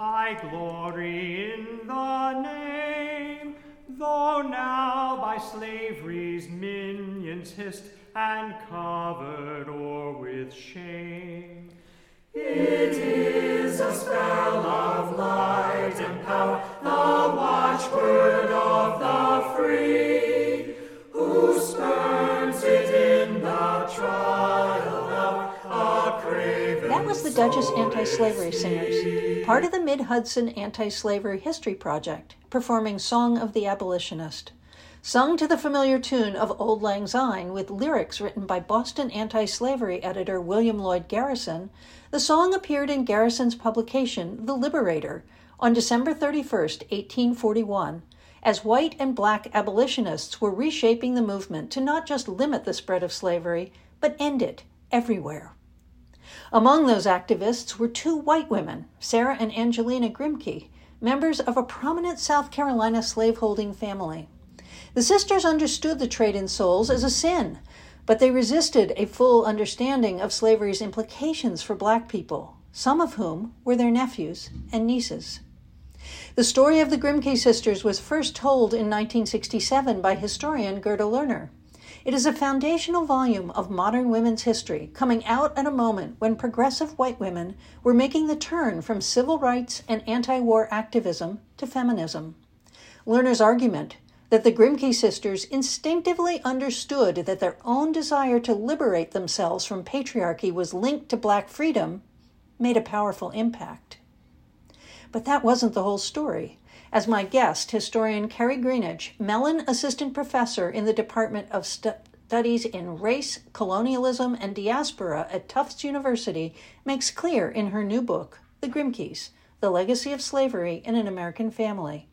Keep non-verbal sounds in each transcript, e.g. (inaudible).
I glory in the name. Though now by slavery's minions hissed and covered o'er with shame. It is a spell the Dutchess Anti Slavery Singers, part of the Mid Hudson Anti Slavery History Project, performing Song of the Abolitionist. Sung to the familiar tune of Auld Lang Syne with lyrics written by Boston anti slavery editor William Lloyd Garrison, the song appeared in Garrison's publication, The Liberator, on December 31, 1841, as white and black abolitionists were reshaping the movement to not just limit the spread of slavery, but end it everywhere. Among those activists were two white women, Sarah and Angelina Grimke, members of a prominent South Carolina slaveholding family. The sisters understood the trade in souls as a sin, but they resisted a full understanding of slavery's implications for black people, some of whom were their nephews and nieces. The story of the Grimke sisters was first told in 1967 by historian Gerda Lerner. It is a foundational volume of modern women's history, coming out at a moment when progressive white women were making the turn from civil rights and anti war activism to feminism. Lerner's argument that the Grimke sisters instinctively understood that their own desire to liberate themselves from patriarchy was linked to black freedom made a powerful impact. But that wasn't the whole story. As my guest, historian Kerri Greenidge, Mellon Assistant Professor in the Department of Stu- Studies in Race, Colonialism, and Diaspora at Tufts University, makes clear in her new book, The Grimkes The Legacy of Slavery in an American Family.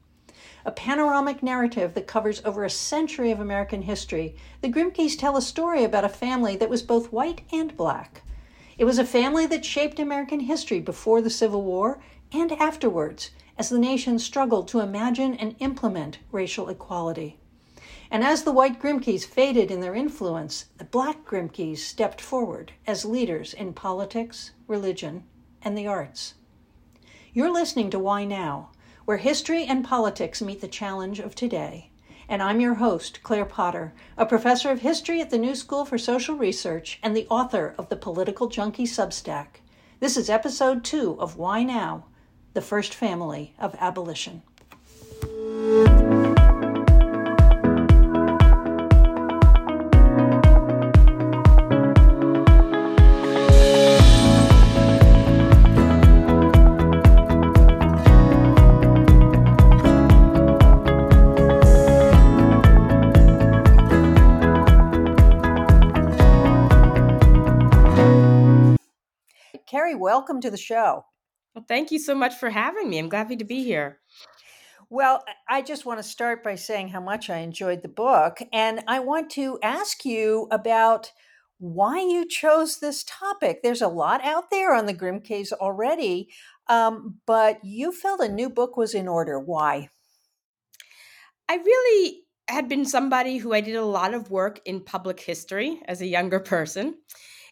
A panoramic narrative that covers over a century of American history, the Grimkes tell a story about a family that was both white and black. It was a family that shaped American history before the Civil War and afterwards as the nation struggled to imagine and implement racial equality. And as the white Grimkes faded in their influence, the black Grimkes stepped forward as leaders in politics, religion, and the arts. You're listening to Why Now, where history and politics meet the challenge of today. And I'm your host, Claire Potter, a professor of history at the New School for Social Research and the author of the Political Junkie Substack. This is episode two of Why Now, the first family of abolition. Kerri, welcome to the show. Well, thank you so much for having me. I'm glad to be here. Well, I just want to start by saying how much I enjoyed the book. And I want to ask you about why you chose this topic. There's a lot out there on the Grimkes already, um, but you felt a new book was in order. Why? I really had been somebody who I did a lot of work in public history as a younger person.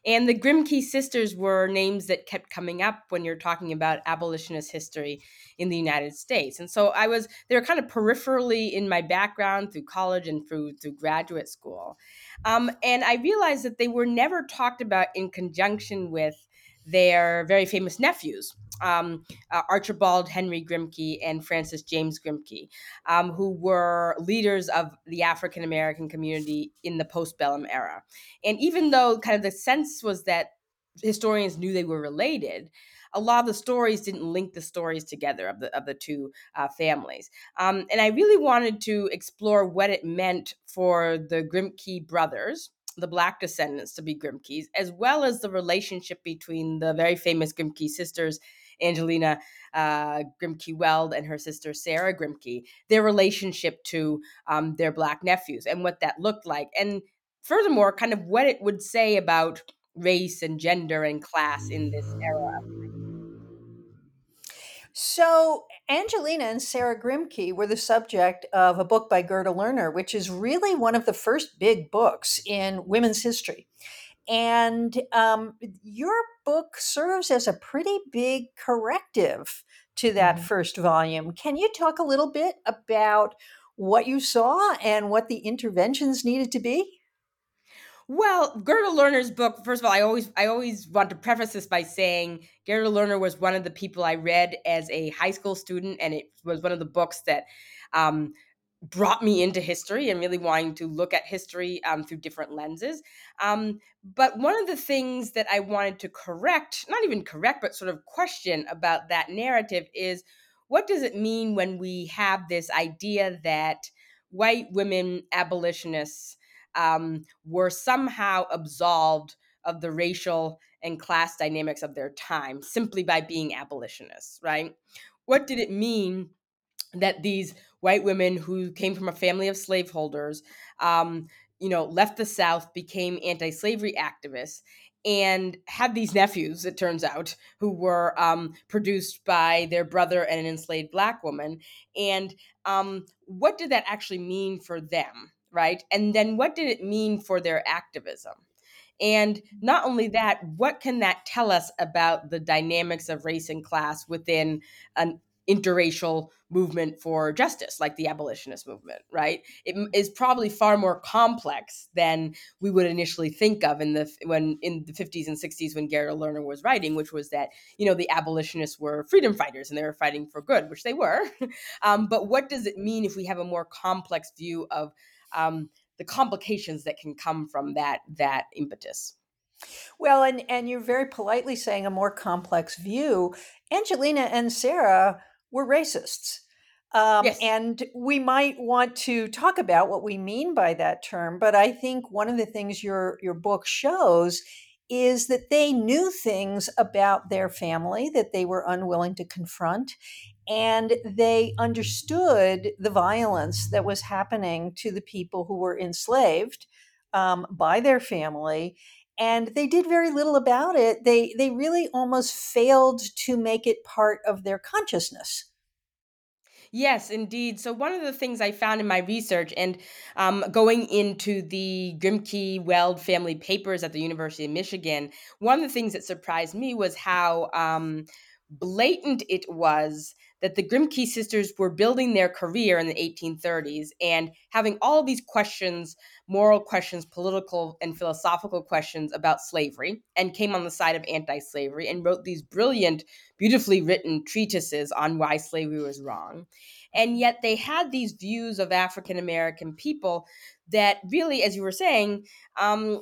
And the Grimke sisters were names that kept coming up when you're talking about abolitionist history in the United States. And so I was they were kind of peripherally in my background through college and through through graduate school. Um, and I realized that they were never talked about in conjunction with their very famous nephews, um, uh, Archibald Henry Grimke and Francis James Grimke, um, who were leaders of the African American community in the postbellum era. And even though kind of the sense was that historians knew they were related, a lot of the stories didn't link the stories together of the of the two uh, families. Um, and I really wanted to explore what it meant for the Grimke brothers the black descendants to be Grimkes, as well as the relationship between the very famous Grimke sisters, Angelina uh, Grimke Weld and her sister Sarah Grimke, their relationship to um, their black nephews and what that looked like. And furthermore, kind of what it would say about race and gender and class in this era. So, Angelina and Sarah Grimke were the subject of a book by Gerda Lerner, which is really one of the first big books in women's history. and um, your book serves as a pretty big corrective to that mm-hmm. first volume. Can you talk a little bit about what you saw and what the interventions needed to be? Well, Gerda Lerner's book, first of all, I always I always want to preface this by saying Gerda Lerner was one of the people I read as a high school student, and it was one of the books that um, brought me into history and really wanting to look at history um, through different lenses. Um, but one of the things that I wanted to correct, not even correct, but sort of question about that narrative is what does it mean when we have this idea that white women abolitionists um, were somehow absolved of the racial and class dynamics of their time simply by being abolitionists, right? What did it mean that these white women who came from a family of slaveholders, um, you know, left the South, became anti-slavery activists, and had these nephews, it turns out, who were um, produced by their brother and an enslaved black woman. And um, what did that actually mean for them? Right? And then what did it mean for their activism? And not only that, what can that tell us about the dynamics of race and class within an interracial movement for justice like the abolitionist movement right it is probably far more complex than we would initially think of in the when in the 50s and 60s when Gerda Lerner was writing which was that you know the abolitionists were freedom fighters and they were fighting for good which they were (laughs) um, but what does it mean if we have a more complex view of um, the complications that can come from that that impetus. Well, and and you're very politely saying a more complex view. Angelina and Sarah were racists. Um, yes. And we might want to talk about what we mean by that term, but I think one of the things your your book shows is that they knew things about their family that they were unwilling to confront and they understood the violence that was happening to the people who were enslaved um, by their family and they did very little about it. They they really almost failed to make it part of their consciousness Yes, indeed. So, one of the things I found in my research and um, going into the Grimke Weld family papers at the University of Michigan, one of the things that surprised me was how um, blatant it was that the Grimke sisters were building their career in the 1830s and having all these questions, moral questions, political and philosophical questions about slavery, and came on the side of anti slavery and wrote these brilliant, beautifully written treatises on why slavery was wrong. And yet they had these views of African American people that really, as you were saying, um,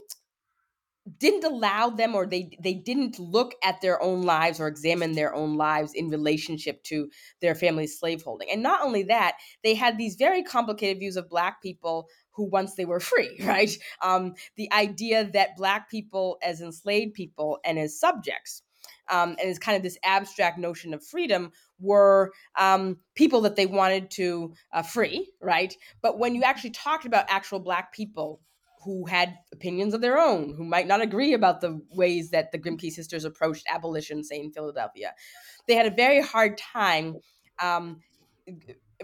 didn't allow them or they they didn't look at their own lives or examine their own lives in relationship to their family's slaveholding. And not only that they had these very complicated views of black people who once they were free (laughs) right? Um, the idea that black people as enslaved people and as subjects um, and it's kind of this abstract notion of freedom were um, people that they wanted to uh, free right? But when you actually talked about actual black people who had opinions of their own, who might not agree about the ways that the Grimke sisters approached abolition, say in Philadelphia. They had a very hard time um,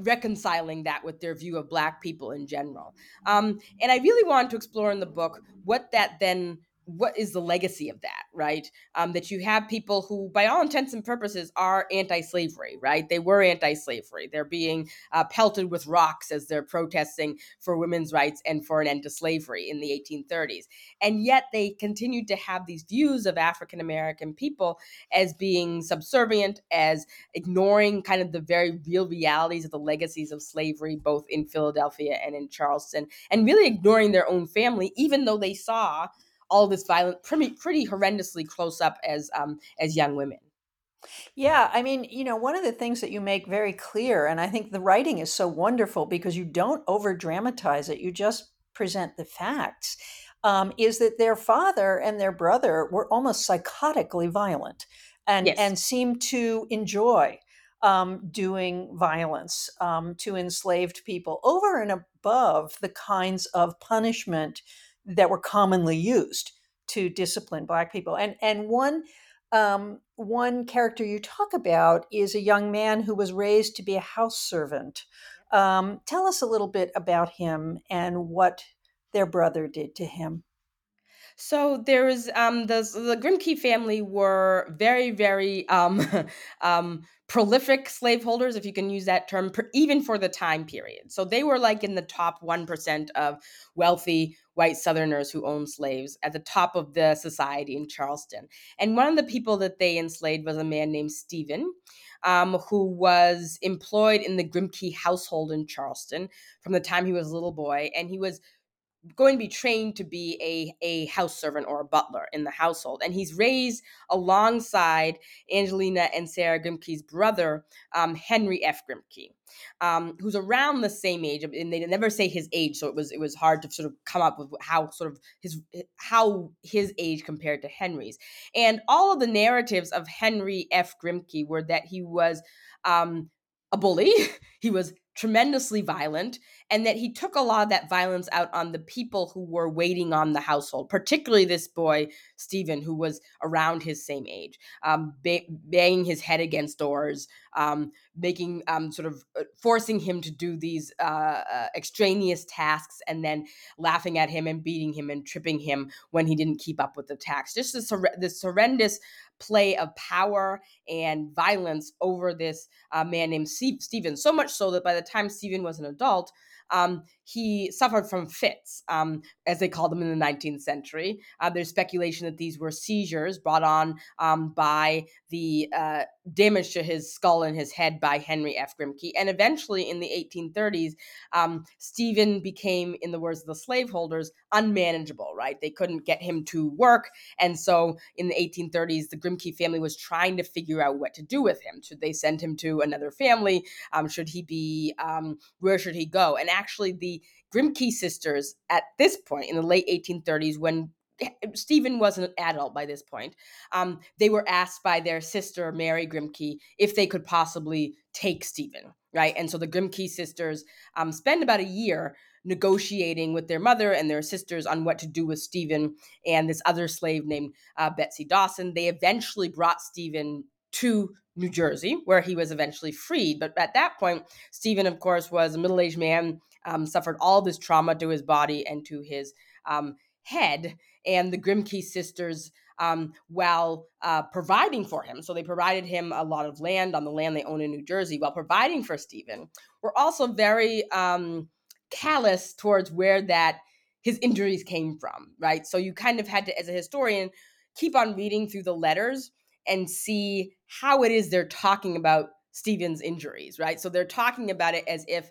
reconciling that with their view of Black people in general. Um, and I really wanted to explore in the book what that then what is the legacy of that, right? Um, that you have people who, by all intents and purposes, are anti slavery, right? They were anti slavery. They're being uh, pelted with rocks as they're protesting for women's rights and for an end to slavery in the 1830s. And yet they continued to have these views of African American people as being subservient, as ignoring kind of the very real realities of the legacies of slavery, both in Philadelphia and in Charleston, and really ignoring their own family, even though they saw all this violence pretty pretty horrendously close up as um, as young women. Yeah, I mean, you know, one of the things that you make very clear, and I think the writing is so wonderful because you don't over dramatize it, you just present the facts, um, is that their father and their brother were almost psychotically violent and, yes. and seemed to enjoy um, doing violence um, to enslaved people over and above the kinds of punishment that were commonly used to discipline black people. And and one um, one character you talk about is a young man who was raised to be a house servant. Um, tell us a little bit about him and what their brother did to him. So there was um, the the Grimke family were very very um, (laughs) um, prolific slaveholders, if you can use that term, even for the time period. So they were like in the top one percent of wealthy white Southerners who owned slaves at the top of the society in Charleston. And one of the people that they enslaved was a man named Stephen. Um, who was employed in the Grimke household in Charleston from the time he was a little boy, and he was going to be trained to be a, a house servant or a butler in the household. And he's raised alongside Angelina and Sarah Grimke's brother, um, Henry F. Grimke, um, who's around the same age. And they never say his age, so it was it was hard to sort of come up with how sort of his how his age compared to Henry's. And all of the narratives of Henry F. Grimke were that he was um, a bully. (laughs) he was tremendously violent and that he took a lot of that violence out on the people who were waiting on the household particularly this boy stephen who was around his same age um, ba- banging his head against doors um, making um, sort of uh, forcing him to do these uh, uh, extraneous tasks and then laughing at him and beating him and tripping him when he didn't keep up with the task just this, this horrendous play of power and violence over this uh, man named Stephen. So much so that by the time Stephen was an adult, um, he suffered from fits, um, as they called them in the 19th century. Uh, there's speculation that these were seizures brought on um, by the uh, damage to his skull and his head by Henry F. Grimke. And eventually, in the 1830s, um, Stephen became, in the words of the slaveholders, unmanageable, right? They couldn't get him to work. And so in the 1830s, the Grimke family was trying to figure out what to do with him. Should they send him to another family? Um, should he be, um, where should he go? And actually, the Grimke sisters at this point in the late 1830s, when Stephen was an adult by this point. Um, they were asked by their sister Mary Grimke if they could possibly take Stephen, right? And so the Grimke sisters um, spend about a year negotiating with their mother and their sisters on what to do with Stephen and this other slave named uh, Betsy Dawson. They eventually brought Stephen to New Jersey, where he was eventually freed. But at that point, Stephen, of course, was a middle aged man, um, suffered all this trauma to his body and to his um, head. And the Grimke sisters, um, while uh, providing for him, so they provided him a lot of land on the land they own in New Jersey, while providing for Stephen, were also very um, callous towards where that his injuries came from, right? So you kind of had to, as a historian, keep on reading through the letters and see how it is they're talking about Stephen's injuries, right? So they're talking about it as if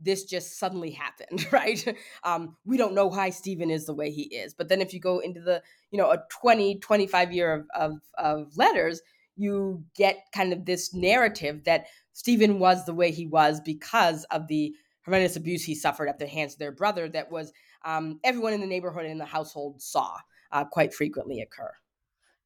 this just suddenly happened, (laughs) right? Um, we don't know why Stephen is the way he is. But then if you go into the, you know, a 20, 25 year of, of, of letters, you get kind of this narrative that Stephen was the way he was because of the horrendous abuse he suffered at the hands of their brother that was um, everyone in the neighborhood and in the household saw uh, quite frequently occur.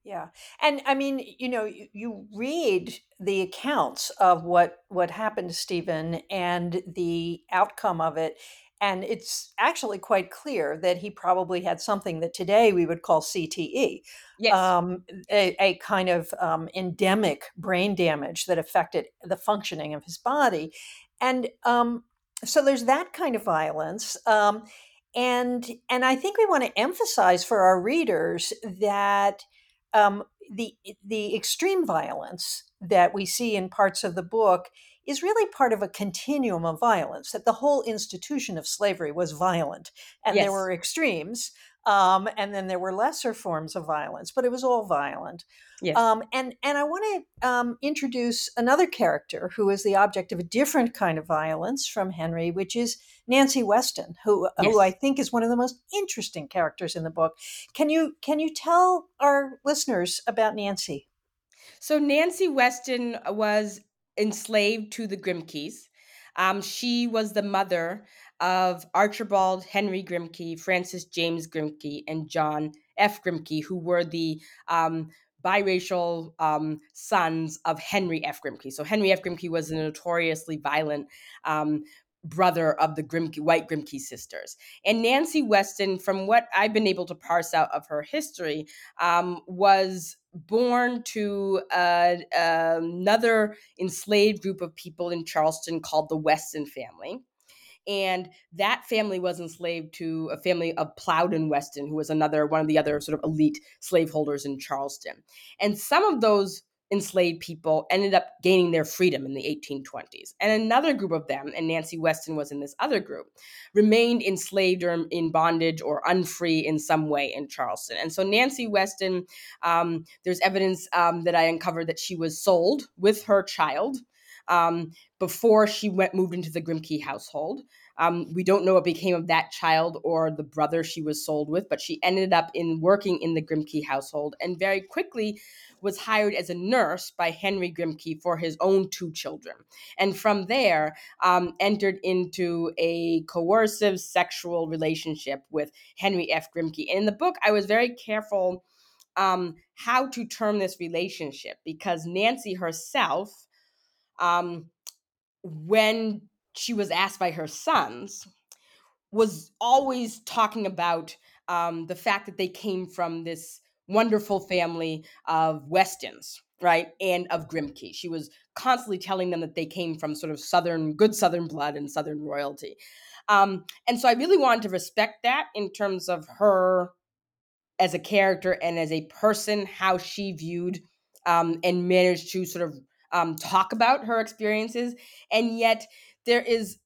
Yeah. And I mean, you know, you, you read the accounts of what what happened to Stephen and the outcome of it and it's actually quite clear that he probably had something that today we would call CTE, yes. um, a, a, kind of um, endemic brain damage that affected the functioning of his body. And um, so there's that kind of violence. Um, and and I think we want to emphasize for our readers that um, the the extreme violence that we see in parts of the book is really part of a continuum of violence. That the whole institution of slavery was violent, and yes. there were extremes, um, and then there were lesser forms of violence, but it was all violent. Yes. Um, and and I want to um, introduce another character who is the object of a different kind of violence from Henry, which is Nancy Weston, who yes. who I think is one of the most interesting characters in the book. Can you can you tell our listeners about Nancy? So Nancy Weston was enslaved to the Grimkes. Um, she was the mother of Archibald Henry Grimke, Francis James Grimke, and John F. Grimke, who were the um, biracial um, sons of Henry F. Grimke. So Henry F. Grimke was a notoriously violent um, brother of the Grimke, white Grimke sisters. And Nancy Weston, from what I've been able to parse out of her history, um, was born to uh, another enslaved group of people in Charleston called the Weston family. and that family was enslaved to a family of Plowden Weston, who was another one of the other sort of elite slaveholders in Charleston. And some of those enslaved people ended up gaining their freedom in the 1820s. And another group of them, and Nancy Weston was in this other group, remained enslaved or in bondage or unfree in some way in Charleston. And so Nancy Weston, um, there's evidence um, that I uncovered that she was sold with her child um, before she went moved into the Grimke household. Um, we don't know what became of that child or the brother she was sold with, but she ended up in working in the Grimke household and very quickly was hired as a nurse by Henry Grimke for his own two children. And from there, um, entered into a coercive sexual relationship with Henry F. Grimke. And in the book, I was very careful um, how to term this relationship because Nancy herself, um, when she was asked by her sons, was always talking about um, the fact that they came from this wonderful family of Westons, right? And of Grimke. She was constantly telling them that they came from sort of Southern, good Southern blood and Southern royalty. Um, and so I really wanted to respect that in terms of her as a character and as a person, how she viewed um, and managed to sort of um, talk about her experiences. And yet, there is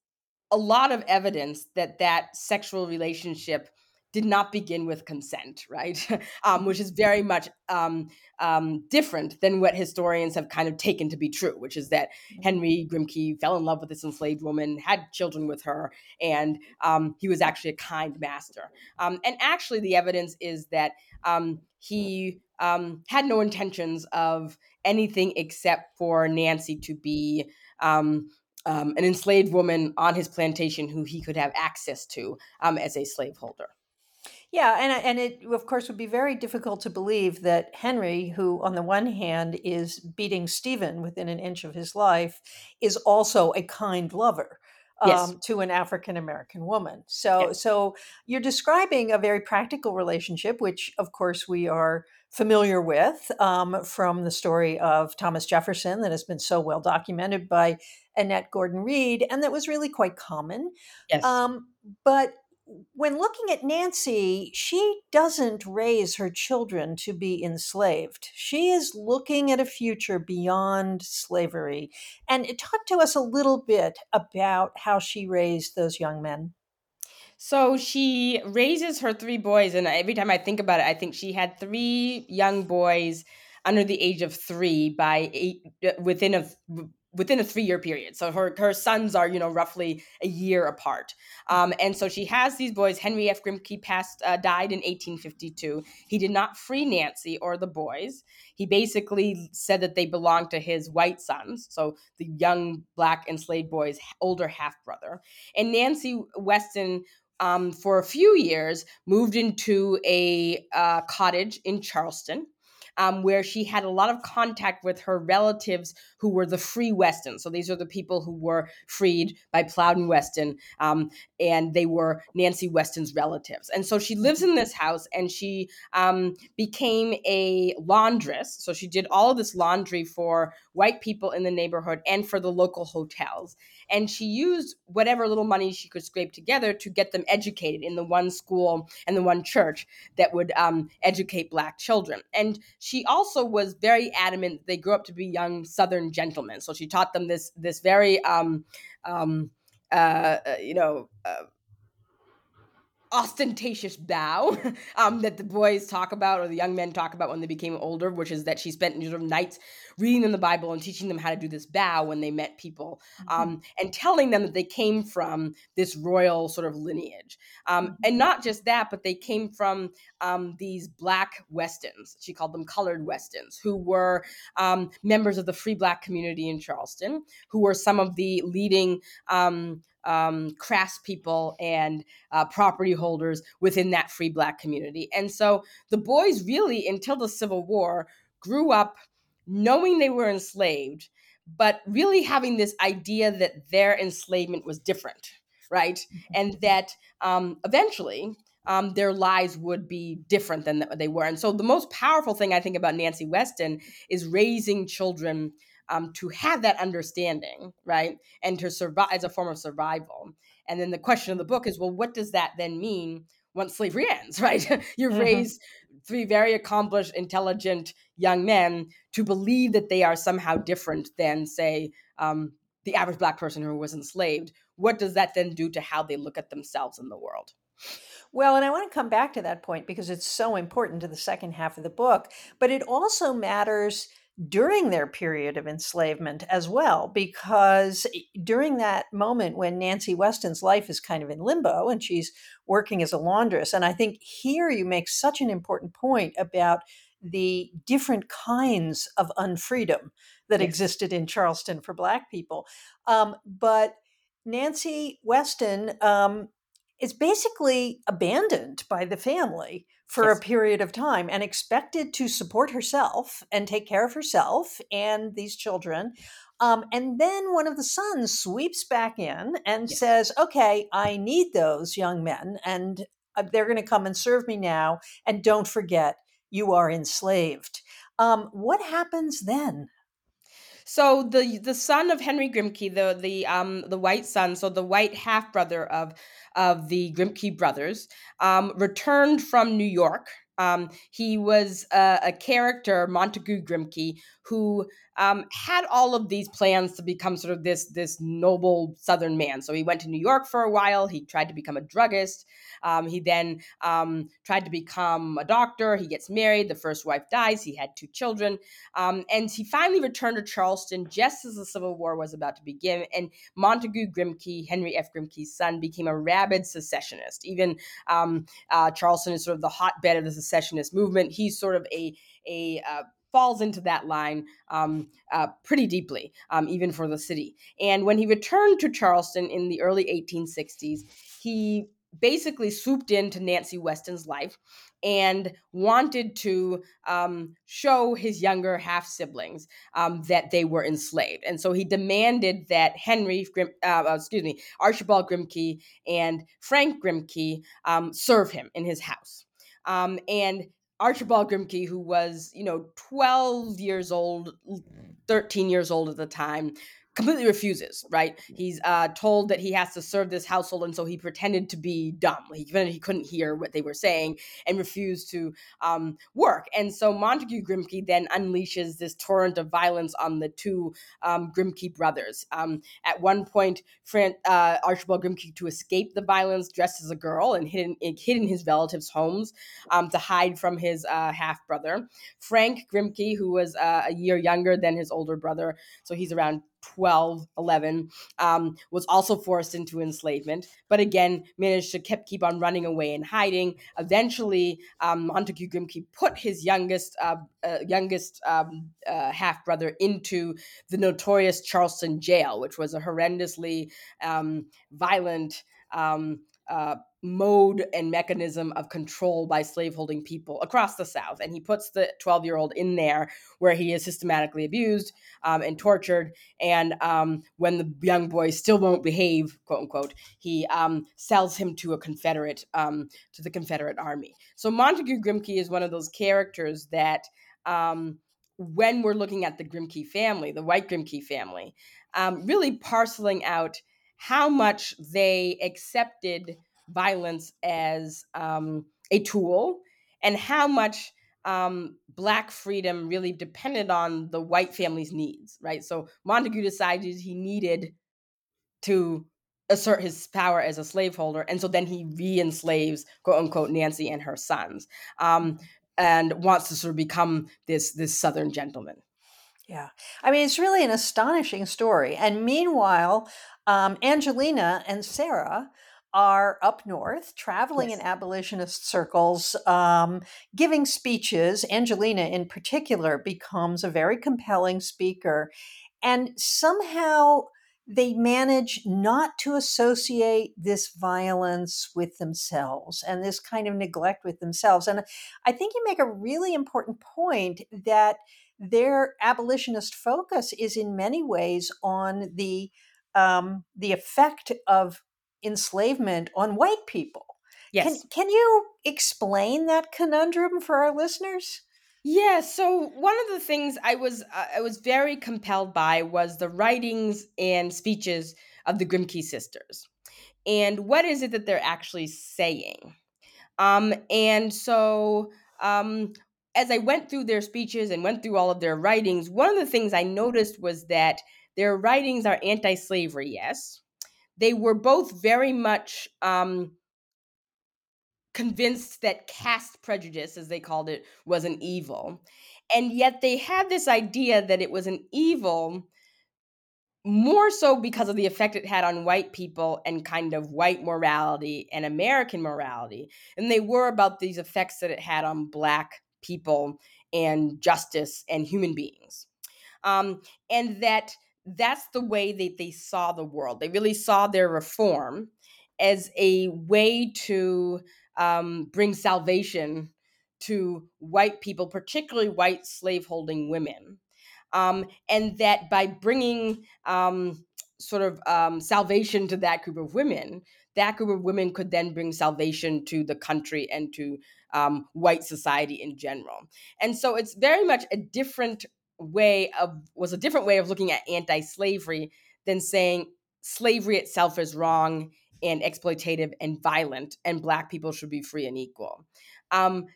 a lot of evidence that that sexual relationship did not begin with consent, right? (laughs) um, which is very much um, um, different than what historians have kind of taken to be true, which is that mm-hmm. Henry Grimke fell in love with this enslaved woman, had children with her, and um, he was actually a kind master. Um, and actually, the evidence is that um, he had no intentions of anything except for Nancy to be. Um, an enslaved woman on his plantation who he could have access to um, as a slaveholder. Yeah, and and it of course would be very difficult to believe that Henry, who on the one hand is beating Stephen within an inch of his life, is also a kind lover. Yes. Um, to an African American woman. So, so you're describing a very practical relationship, which of course we are familiar with um, from the story of Thomas Jefferson that has been so well documented by Annette Gordon Reed, and that was really quite common. Yes. Um, but when looking at Nancy, she doesn't raise her children to be enslaved. She is looking at a future beyond slavery. And talk to us a little bit about how she raised those young men. So she raises her three boys, and every time I think about it, I think she had three young boys under the age of three by eight uh, within a within a three year period. So her her sons are you know roughly a year apart, um, and so she has these boys. Henry F. Grimke passed uh, died in 1852. He did not free Nancy or the boys. He basically said that they belonged to his white sons, so the young black enslaved boys' older half brother. And Nancy Weston um, for a few years, moved into a uh, cottage in Charleston um, where she had a lot of contact with her relatives who were the free Weston. So these are the people who were freed by Plowden Weston, um, and they were Nancy Weston's relatives. And so she lives in this house, and she um, became a laundress. So she did all of this laundry for white people in the neighborhood and for the local hotels and she used whatever little money she could scrape together to get them educated in the one school and the one church that would um, educate black children. And she also was very adamant they grew up to be young Southern gentlemen. So she taught them this this very um, um, uh, uh you know. Uh, ostentatious bow (laughs) um, that the boys talk about or the young men talk about when they became older, which is that she spent sort of nights reading them the Bible and teaching them how to do this bow when they met people mm-hmm. um, and telling them that they came from this royal sort of lineage. Um, mm-hmm. And not just that, but they came from um, these black Westons. She called them colored Westons, who were um, members of the free black community in Charleston, who were some of the leading um, craftspeople and uh, property holders within that free black community. And so the boys really, until the Civil War, grew up knowing they were enslaved, but really having this idea that their enslavement was different, right? Mm-hmm. And that um, eventually um, their lives would be different than they were. And so the most powerful thing I think about Nancy Weston is raising children um, to have that understanding, right, and to survive as a form of survival. and then the question of the book is, well, what does that then mean once slavery ends, (laughs) right? You've Mhm. raised three very accomplished, intelligent young men to believe that they are somehow different than, say, um, the average black person who was enslaved. What does that then do to how they look at themselves in the world? Well, and I want to come back to that point because it's so important to the second half of the book, but it also matters during their period of enslavement as well, because during that moment when Nancy Weston's life is kind of in limbo and she's working as a laundress, and I think here you make such an important point about the different kinds of unfreedom that Yes. existed in Charleston for Black people. Um, but Nancy Weston um, is basically abandoned by the family for Yes. a period of time and expected to support herself and take care of herself and these children. Um, and then one of the sons sweeps back in and Yes. says, Okay, I need those young men, and uh, they're going to come and serve me now. And don't forget, you are enslaved. Um, what happens then? So the the son of Henry Grimke, the the um the white son, so the white half brother of of the Grimke brothers, um, returned from New York. Um, he was a, a character, Montague Grimke, who um, had all of these plans to become sort of this this noble Southern man. So he went to New York for a while. He tried to become a druggist. Um, he then um, tried to become a doctor. He gets married. The first wife dies. He had two children. Um, and he finally returned to Charleston just as the Civil War was about to begin. And Montague Grimke, Henry F. Grimke's son, became a rabid secessionist. Even um, uh, Charleston is sort of the hotbed of the secessionist movement. He's sort of a a uh, falls into that line um, uh, pretty deeply, um, even for the city. And when he returned to Charleston in the early 1860s, he basically swooped into Nancy Weston's life and wanted to um, show his younger half siblings um, that they were enslaved. And so he demanded that Henry, Grim, uh, excuse me, Archibald Grimke and Frank Grimke um, serve him in his house. Um, and Archibald Grimke, who was, you know, 12 years old, mm. 13 years old at the time, completely refuses, right? He's uh, told that he has to serve this household, and so he pretended to be dumb. He, he couldn't hear what they were saying and refused to um, work. And so Montague Grimke then unleashes this torrent of violence on the two um, Grimke brothers. Um, at one point, Fran- uh, Archibald Grimke, to escape the violence, dressed as a girl and hid in, hid in his relatives' homes um, to hide from his uh, half brother. Frank Grimke, who was uh, a year younger than his older brother, so he's around 12, 11, um, was also forced into enslavement, but again managed to keep, keep on running away and hiding. Eventually, um, Montague Grimke put his youngest uh, uh, youngest um, uh, half brother into the notorious Charleston jail, which was a horrendously um, violent. Uh, mode and mechanism of control by slaveholding people across the South. And he puts the 12 year old in there where he is systematically abused um, and tortured. And um, when the young boy still won't behave, quote unquote, he um, sells him to a Confederate, um, to the Confederate Army. So Montague Grimke is one of those characters that. Um, when we're looking at the Grimke family, the white Grimke family, um, really parceling out how much they accepted violence as um, a tool and how much um, black freedom really depended on the white family's needs, right? So Montague decided he needed to assert his power as a slaveholder, and so then he re-enslaves "quote unquote" Nancy and her sons, um, and wants to sort of become this this Southern gentleman. Yeah. I mean, it's really an astonishing story. And meanwhile, um, Angelina and Sarah are up north, traveling Yes. in abolitionist circles, um, giving speeches. Angelina, in particular, becomes a very compelling speaker. And somehow they manage not to associate this violence with themselves and this kind of neglect with themselves. And I think you make a really important point that their abolitionist focus is in many ways on the um, the effect of enslavement on white people. Yes. Can can you explain that conundrum for our listeners? Yeah, so one of the things I was uh, I was very compelled by was the writings and speeches of the Grimke sisters. and what is it that they're actually saying. Um, and so um, as I went through their speeches and went through all of their writings, one of the things I noticed was that their writings are anti slavery, yes. They were both very much um, convinced that caste prejudice, as they called it, was an evil. And yet they had this idea that it was an evil more so because of the effect it had on white people and kind of white morality and American morality. And they were about these effects that it had on black people and justice and human beings. Um, and that that's the way that they saw the world. They really saw their reform as a way to um, bring salvation to white people, particularly white slaveholding women. Um, and that by bringing um, sort of um, salvation to that group of women, that group of women could then bring salvation to the country and to um, white society in general. And so it's very much a different way of was a different way of looking at anti-slavery than saying slavery itself is wrong and exploitative and violent and black people should be free and equal um,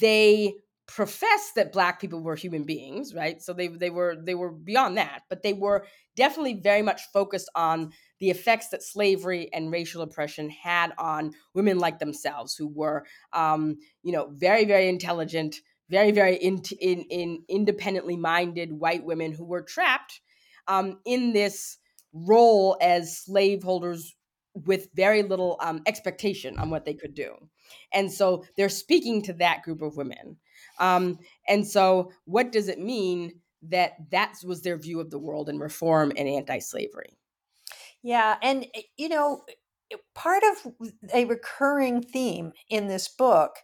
they professed that black people were human beings right so they they were they were beyond that but they were definitely very much focused on the effects that slavery and racial oppression had on women like themselves who were um, you know very very intelligent very very in, in, in independently minded white women who were trapped um, in this role as slaveholders with very little um, expectation on what they could do. And so they're speaking to that group of women. Um, and so, what does it mean that that was their view of the world and reform and anti slavery? Yeah. And, eh, you know, eh, part of a recurring theme in this book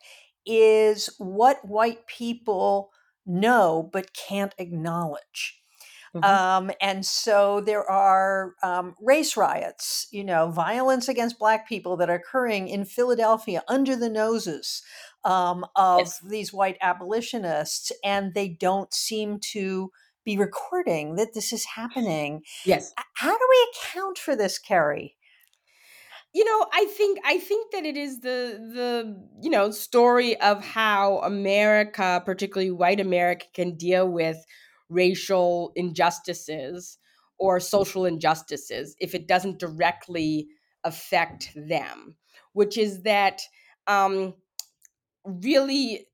is what white people know but can't acknowledge. Mm-hmm. Um, and so there are um, race riots, you know, violence against Black people that are occurring in Philadelphia under the noses um, of yes. these white abolitionists, and they don't seem to be recording that this is happening. Yes. How do we account for this, Kerri? you know i think i think that it is the the you know story of how america particularly white america can deal with racial injustices or social injustices if it doesn't directly affect them which is that um really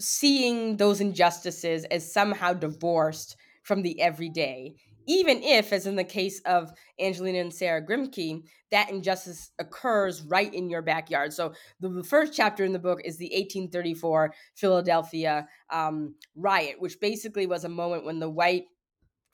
seeing those injustices as somehow divorced from the everyday even if, as in the case of Angelina and Sarah Grimke, that injustice occurs right in your backyard. So the, first chapter in the book is the 1834 Philadelphia um, riot, which basically was a moment when the white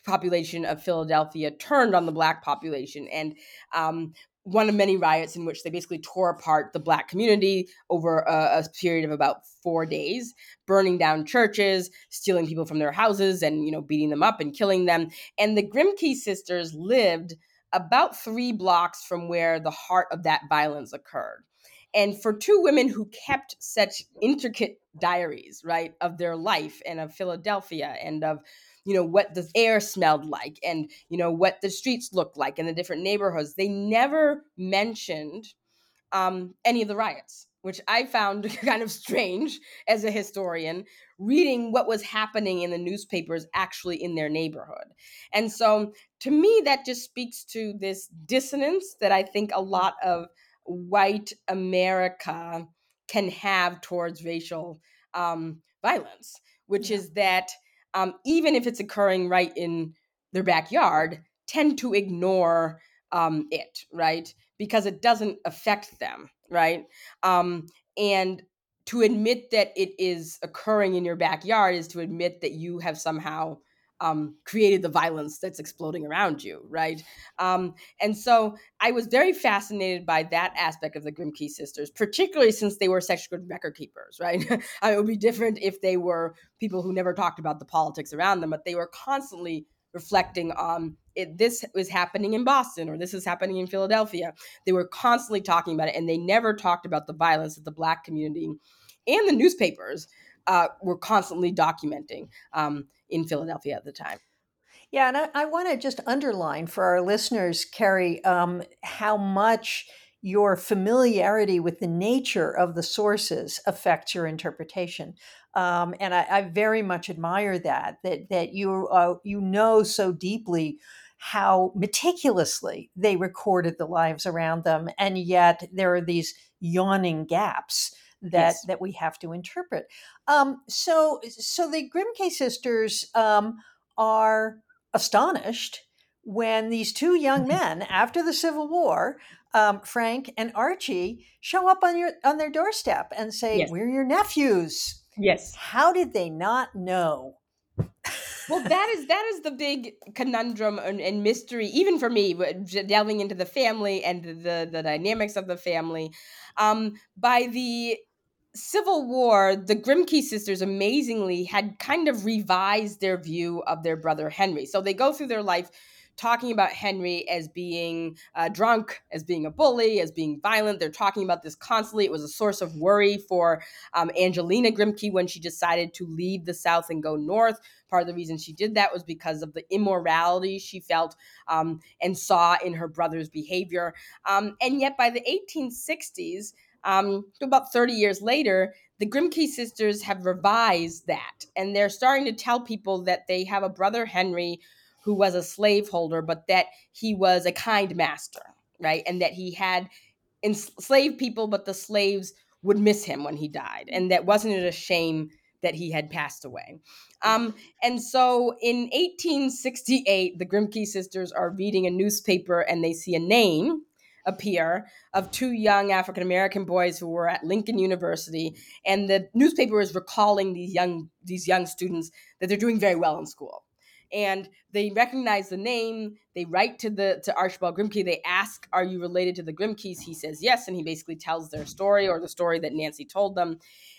population of Philadelphia turned on the black population. And um, one of many riots in which they basically tore apart the black community over a, a, period of about four days burning down churches stealing people from their houses and you know beating them up and killing them. And the grimke sisters lived about three blocks from where the heart of that violence occurred. And for two women who kept such intricate diaries right of their life and of philadelphia and of you know what the air smelled like and you know what the streets looked like in the different neighborhoods they never mentioned um, any of the riots which i found (laughs) kind of strange as a historian reading what was happening in the newspapers actually in their neighborhood and so to me that just speaks to this dissonance that i think a lot of white america can have towards racial um, violence which yeah. is that um, even if it's occurring right in their backyard, tend to ignore um, it, right? Because it doesn't affect them, right? Um, and to admit that it is occurring in your backyard is to admit that you have somehow um, created the violence that's exploding around you, right? Um, and so I was very fascinated by that aspect of the Grimke sisters, particularly since they were good record keepers, right? (laughs) It would be different if they were people who never talked about the politics around them, but they were constantly reflecting on it, this was happening in Boston or this is happening in Philadelphia. They were constantly talking about it, and they never talked about the violence that the Black community and the newspapers uh, were constantly documenting um, in Philadelphia at the time. Yeah, and I, I want to just underline for our listeners, Kerri, um, how much your familiarity with the nature of the sources affects your interpretation. Um, and I, I, very much admire that that that you uh, you know so deeply how meticulously they recorded the lives around them, and yet there are these yawning gaps that yes. that we have to interpret. Um, so so the Grimke sisters um, are astonished when these two young men after the Civil War, um, Frank and Archie, show up on your on their doorstep and say, yes. "We're your nephews." Yes. How did they not know? well, that (laughs) is that is the big conundrum and, and, mystery, even for me, delving into the family and the the dynamics of the family. Um, by the Civil War, the Grimke sisters amazingly had kind of revised their view of their brother Henry. So they go through their life talking about Henry as being uh, drunk, as being a bully, as being violent. They're talking about this constantly. It was a source of worry for um, Angelina Grimke when she decided to leave the South and go north. Part of the reason she did that was because of the immorality she felt um, and saw in her brother's behavior. Um, and yet, by the 1860s, um, about 30 years later, the Grimke sisters have revised that, and they're starting to tell people that they have a brother Henry who was a slaveholder, but that he was a kind master, right? And that he had enslaved people, but the slaves would miss him when he died, and that wasn't it a shame that he had passed away. Um, and so in 1868, the Grimke sisters are reading a newspaper and they see a name appear of two young African American boys who were at Lincoln University, and the newspaper is recalling these young these young students that they're doing very well in school. And they recognize the name. They write to the to Archibald Grimke. They ask, "Are you related to the Grimkes?" He says yes, and he basically tells their story or the story that Nancy told them.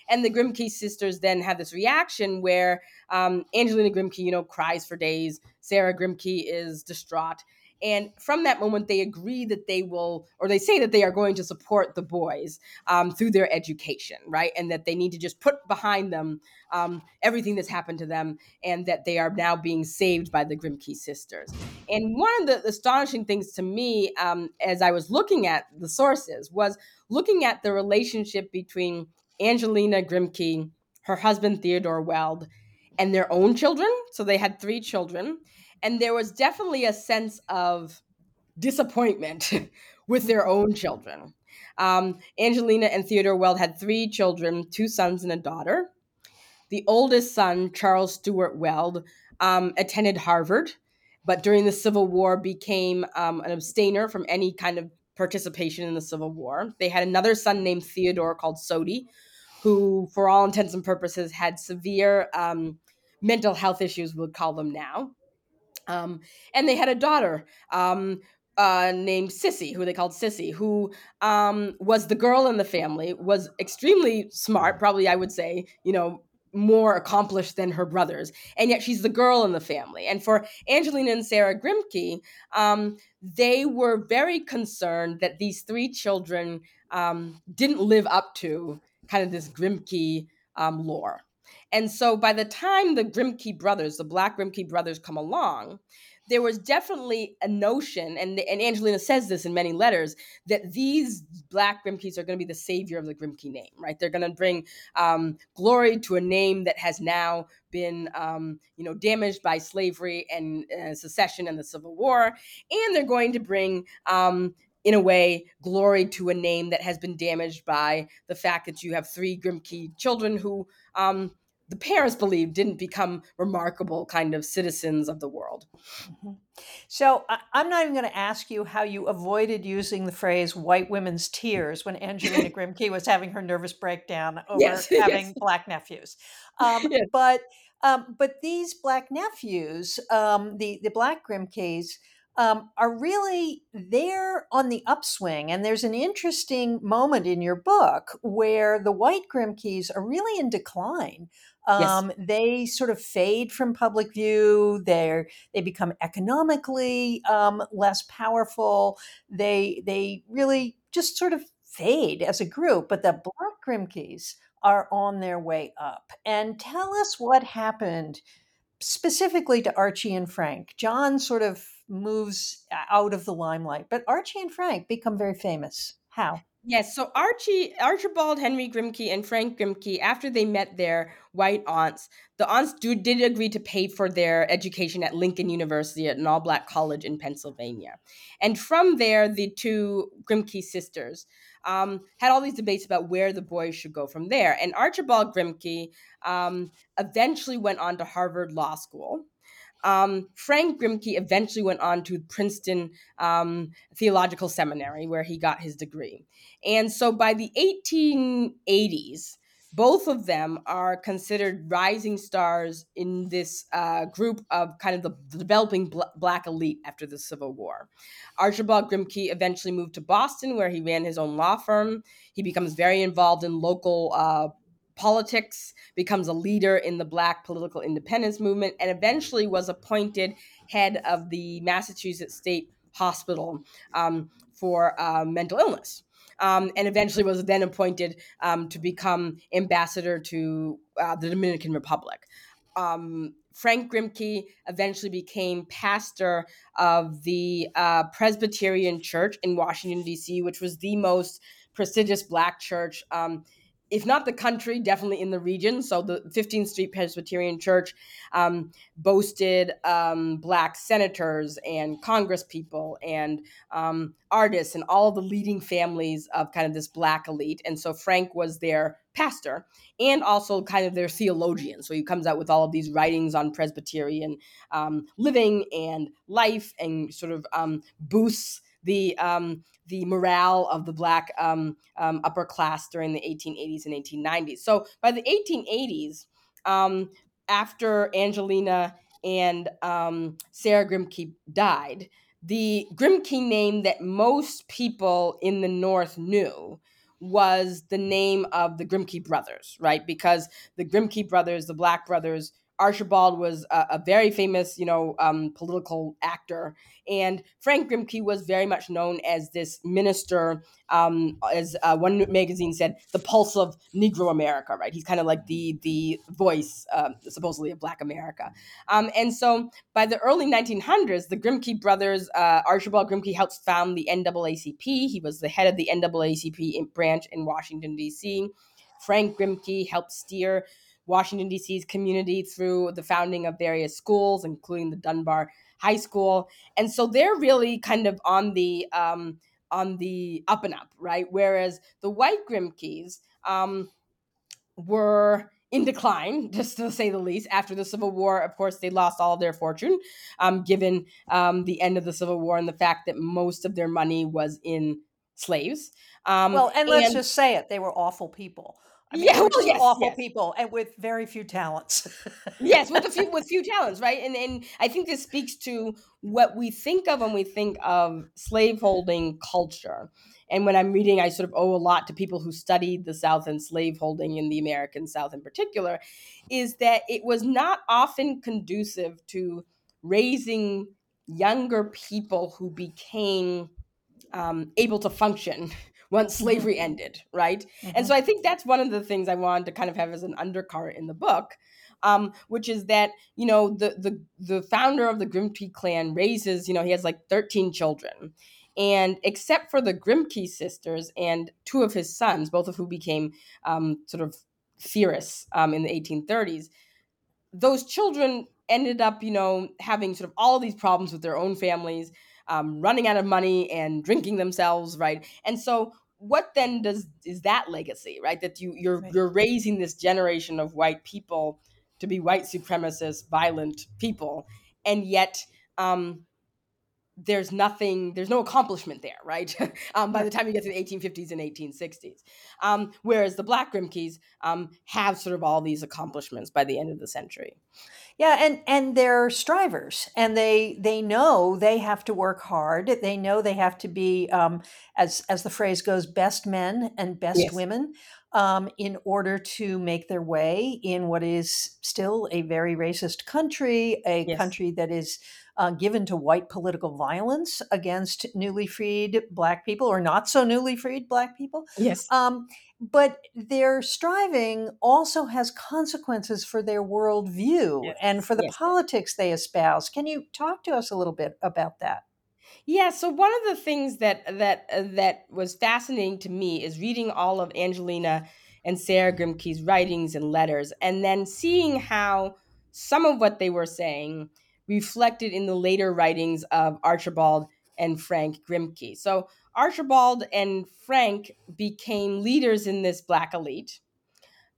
And the Grimke sisters then have this reaction where um, Angelina Grimke, you know, cries for days. Sarah Grimke is distraught, and from that moment, they agree that they will, or they say that they are going to support the boys um, through their education, right? And that they need to just put behind them um, everything that's happened to them and that they are now being saved by the Grimke sisters. And one of the astonishing things to me um, as I was looking at the sources was looking at the relationship between Angelina Grimke, her husband Theodore Weld, and their own children. So they had three children and there was definitely a sense of disappointment (laughs) with their own children. Um, Angelina and Theodore Weld had three children, two sons and a daughter. The oldest son, Charles Stuart Weld, um, attended Harvard, but during the Civil War became um, an abstainer from any kind of participation in the Civil War. They had another son named Theodore called Soddy, who, for all intents and purposes, had severe um, mental health issues, we'll call them now. Um, and they had a daughter um, uh, named Sissy, who they called Sissy, who um, was the girl in the family, was extremely smart, probably I would say, you know, more accomplished than her brothers, and yet she's the girl in the family. And for Angelina and Sarah Grimke, um, they were very concerned that these three children um, didn't live up to kind of this Grimke um, lore. And so by the time the Grimke brothers, the Black Grimke brothers come along, there was definitely a notion, and, and Angelina says this in many letters, that these Black Grimkes are going to be the savior of the Grimke name, right? They're going to bring um, glory to a name that has now been, um, you know, damaged by slavery and uh, secession and the Civil War, and they're going to bring um, in a way, glory to a name that has been damaged by the fact that you have three Grimke children who um, the parents believe didn't become remarkable kind of citizens of the world. Mm-hmm. So I'm not even going to ask you how you avoided using the phrase "white women's tears" when Angelina (laughs) Grimke was having her nervous breakdown over yes, (laughs) having yes. black nephews, um, (laughs) yes. but um, but these black nephews, um, the the black Grimkes. Um, are really there on the upswing. And there's an interesting moment in your book where the white Grimkes are really in decline um, yes. they sort of fade from public view they're they become economically um, less powerful they they really just sort of fade as a group but the black grimkes are on their way up and tell us what happened specifically to archie and frank john sort of moves out of the limelight but archie and frank become very famous How? Yes, so Archie, Archibald Henry Grimke and Frank Grimke, after they met their white aunts, the aunts do, did agree to pay for their education at Lincoln University, at an all black college in Pennsylvania. And from there, the two Grimke sisters um, had all these debates about where the boys should go from there. And Archibald Grimke um, eventually went on to Harvard Law School. Um, Frank Grimke eventually went on to Princeton um, Theological Seminary, where he got his degree. And so by the 1880s, both of them are considered rising stars in this uh, group of kind of the, developing bl- black elite after the Civil War. Archibald Grimke eventually moved to Boston, where he ran his own law firm. He becomes very involved in local uh, politics, becomes a leader in the Black political independence movement, and eventually was appointed head of the Massachusetts State Hospital um, for uh, mental illness. Um, and eventually was then appointed um, to become ambassador to uh, the Dominican Republic. Um, Frank Grimke eventually became pastor of the uh, Presbyterian Church in Washington, D.C., which was the most prestigious Black church um, if not the country, definitely in the region. So the 15th Street Presbyterian Church um, boasted um, black senators and congresspeople and um, artists and all the leading families of kind of this black elite. And so Frank was their pastor and also kind of their theologian. So he comes out with all of these writings on Presbyterian um, living and life and sort of um, boosts the um, the morale of the black um, um, upper class during the 1880s and 1890s. So by the 1880s, um, after Angelina and um, Sarah Grimke died, the Grimke name that most people in the North knew was the name of the Grimke brothers, right? Because the Grimke brothers, the Black brothers, Archibald was a, a very famous, you know, um, political actor, and Frank Grimke was very much known as this minister, um, as uh, one magazine said, the pulse of Negro America. Right? He's kind of like the the voice, uh, supposedly, of Black America. Um, and so, by the early 1900s, the Grimke brothers, uh, Archibald Grimke, helped found the NAACP. He was the head of the NAACP branch in Washington D.C. Frank Grimke helped steer Washington, D.C.'s community through the founding of various schools, including the Dunbar High School. And so they're really kind of on the um, on the up and up, right? Whereas the white Grimkes um, were in decline, just (laughs) to say the least. After the Civil War, of course, they lost all of their fortune, um, given um, the end of the Civil War and the fact that most of their money was in slaves. Um, well, and let's and, just say it, they were awful people. I mean, yeah, well, yes, awful yes. people and with very few talents. (laughs) yes, with a few with few talents, right? And and I think this speaks to what we think of when we think of slaveholding culture. And when I'm reading, I sort of owe a lot to people who studied the South and slaveholding in the American South in particular, is that it was not often conducive to raising younger people who became um, able to function once mm-hmm. slavery ended, right? Mm-hmm. And so I think that's one of the things I wanted to kind of have as an undercurrent in the book, um, which is that you know the the the founder of the Grimke clan raises you know he has like thirteen children, and except for the Grimke sisters and two of his sons, both of who became um, sort of theorists um, in the 1830s, those children ended up you know having sort of all of these problems with their own families. Um, running out of money and drinking themselves, right? And so what then does is that legacy right that you you're right. you're raising this generation of white people to be white supremacist violent people and yet um there's nothing there's no accomplishment there right (laughs) um, by the time you get to the 1850s and 1860s um, whereas the black grimkes um, have sort of all these accomplishments by the end of the century yeah, and and they're strivers, and they they know they have to work hard. They know they have to be, um, as as the phrase goes, best men and best yes. women, um, in order to make their way in what is still a very racist country, a yes. country that is uh, given to white political violence against newly freed black people or not so newly freed black people. Yes. Um, but their striving also has consequences for their worldview yes. and for the yes. politics they espouse. Can you talk to us a little bit about that? Yeah, so one of the things that that uh, that was fascinating to me is reading all of Angelina and Sarah Grimke's writings and letters and then seeing how some of what they were saying reflected in the later writings of Archibald and Frank Grimke. So Archibald and Frank became leaders in this black elite,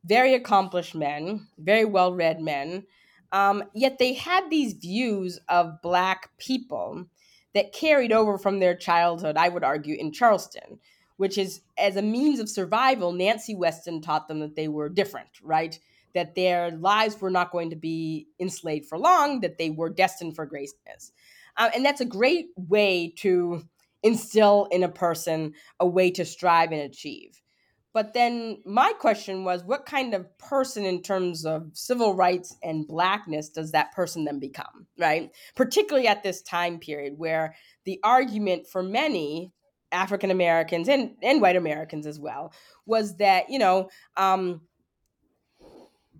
very accomplished men, very well-read men. Um, yet they had these views of black people that carried over from their childhood, I would argue, in Charleston, which is as a means of survival, Nancy Weston taught them that they were different, right? That their lives were not going to be enslaved for long, that they were destined for greatness. Uh, and that's a great way to instill in a person a way to strive and achieve. But then my question was what kind of person, in terms of civil rights and blackness, does that person then become, right? Particularly at this time period where the argument for many African Americans and, and white Americans as well was that, you know, um,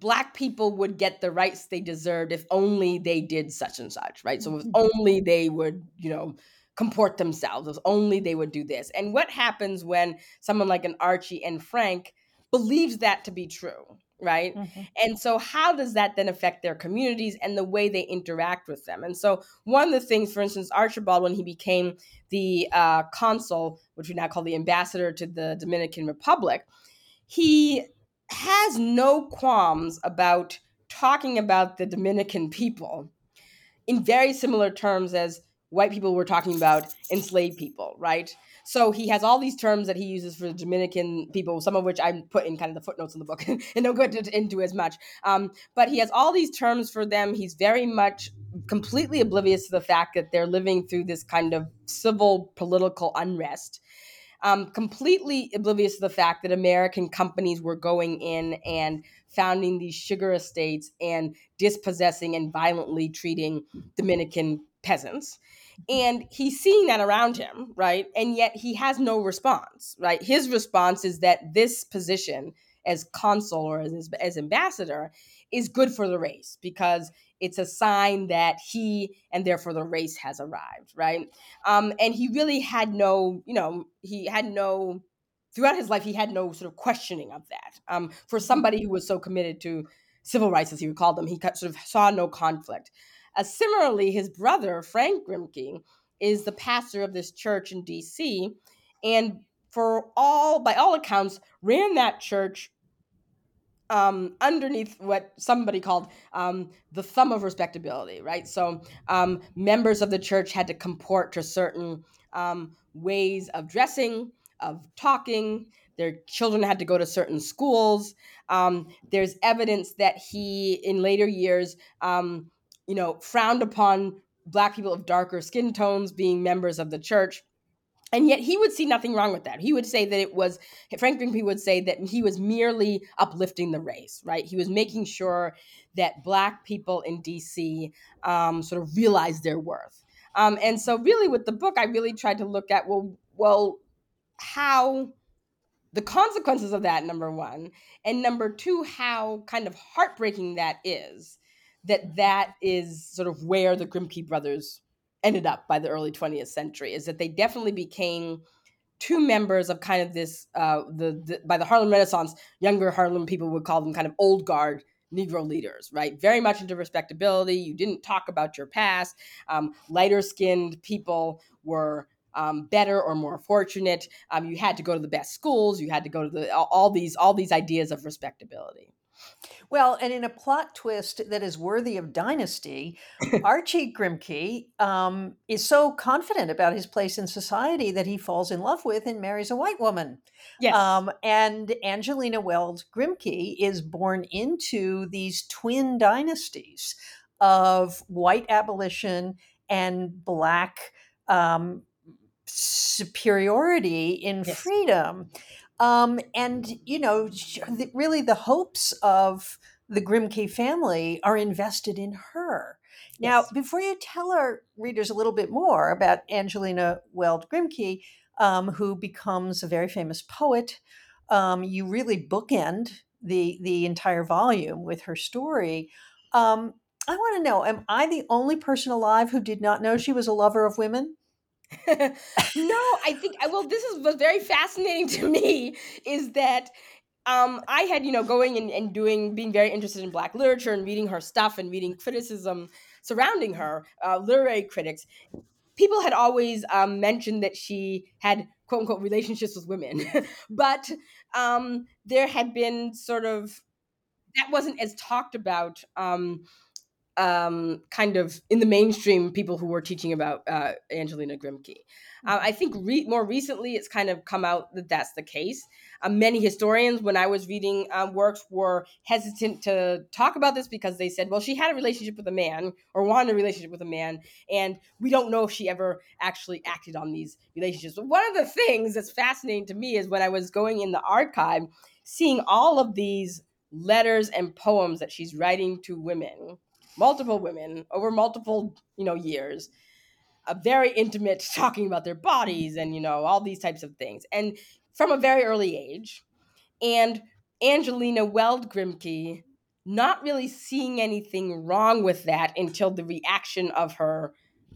black people would get the rights they deserved if only they did such and such, right? So if mm-hmm. only they would, you know, comport themselves, if only they would do this. And what happens when someone like an Archie and Frank believes that to be true, right? Mm-hmm. And so, how does that then affect their communities and the way they interact with them? And so, one of the things, for instance, Archibald, when he became the uh, consul, which we now call the ambassador to the Dominican Republic, he has no qualms about talking about the Dominican people in very similar terms as white people were talking about enslaved people, right? So he has all these terms that he uses for the Dominican people, some of which I put in kind of the footnotes in the book (laughs) and don't go into as much. Um, but he has all these terms for them. He's very much completely oblivious to the fact that they're living through this kind of civil political unrest. Um, completely oblivious to the fact that American companies were going in and founding these sugar estates and dispossessing and violently treating Dominican peasants. And he's seeing that around him right? And yet he has no response right? His response is that this position as consul or as, as ambassador is good for the race because it's a sign that he and therefore the race has arrived right um, and he really had no you know he had no throughout his life he had no sort of questioning of that um, for somebody who was so committed to civil rights as he would call them he sort of saw no conflict uh, similarly, his brother, Frank Grimke, is the pastor of this church in DC. And for all, by all accounts, ran that church um, underneath what somebody called um, the thumb of respectability, right? So um, members of the church had to comport to certain um, ways of dressing, of talking. Their children had to go to certain schools. Um, there's evidence that he, in later years, um, you know, frowned upon black people of darker skin tones being members of the church. And yet he would see nothing wrong with that. He would say that it was, Frank Grimke would say that he was merely uplifting the race, right? He was making sure that black people in DC um, sort of realized their worth. Um, and so really with the book, I really tried to look at, well, well, how the consequences of that, number one, and number two, how kind of heartbreaking that is that that is sort of where the Grimke brothers ended up by the early 20th century is that they definitely became two members of kind of this uh, the, the by the Harlem Renaissance younger Harlem people would call them kind of old guard Negro leaders, right? Very much into respectability. You didn't talk about your past. Um, lighter skinned people were um, better or more fortunate. Um, you had to go to the best schools. You had to go to the all, all these all these ideas of respectability. Well, and in a plot twist that is worthy of Dynasty, (coughs) Archie Grimke um, is so confident about his place in society that he falls in love with and marries a white woman. Yes. Um, and Angelina Weld Grimke is born into these twin dynasties of white abolition and black um, superiority in yes. freedom. Um, and, you know, really the hopes of the Grimke family are invested in her. Now, yes. before you tell our readers a little bit more about Angelina Weld Grimke, um, who becomes a very famous poet, um, you really bookend the the entire volume with her story. Um, I want to know: Am I the only person alive who did not know she was a lover of women? (laughs) no, I think well, this is was very fascinating (laughs) to me. Is that um, I had you know going and, and doing being very interested in Black literature and reading her stuff and reading criticism surrounding her, uh, literary critics. People had always um, mentioned that she had quote unquote relationships with women, (laughs) but um, there had been sort of that wasn't as talked about um, um, kind of in the mainstream people who were teaching about uh, Angelina Grimke. Uh, I think re- more recently it's kind of come out that that's the case. Uh, many historians, when I was reading um, works, were hesitant to talk about this because they said, well, she had a relationship with a man or wanted a relationship with a man, and we don't know if she ever actually acted on these relationships. But one of the things that's fascinating to me is when I was going in the archive, seeing all of these letters and poems that she's writing to women multiple women over multiple you know years a very intimate (laughs) talking about their bodies and you know all these types of things. And from a very early age. And angelina weld grimke not really seeing anything wrong with that until the reaction of her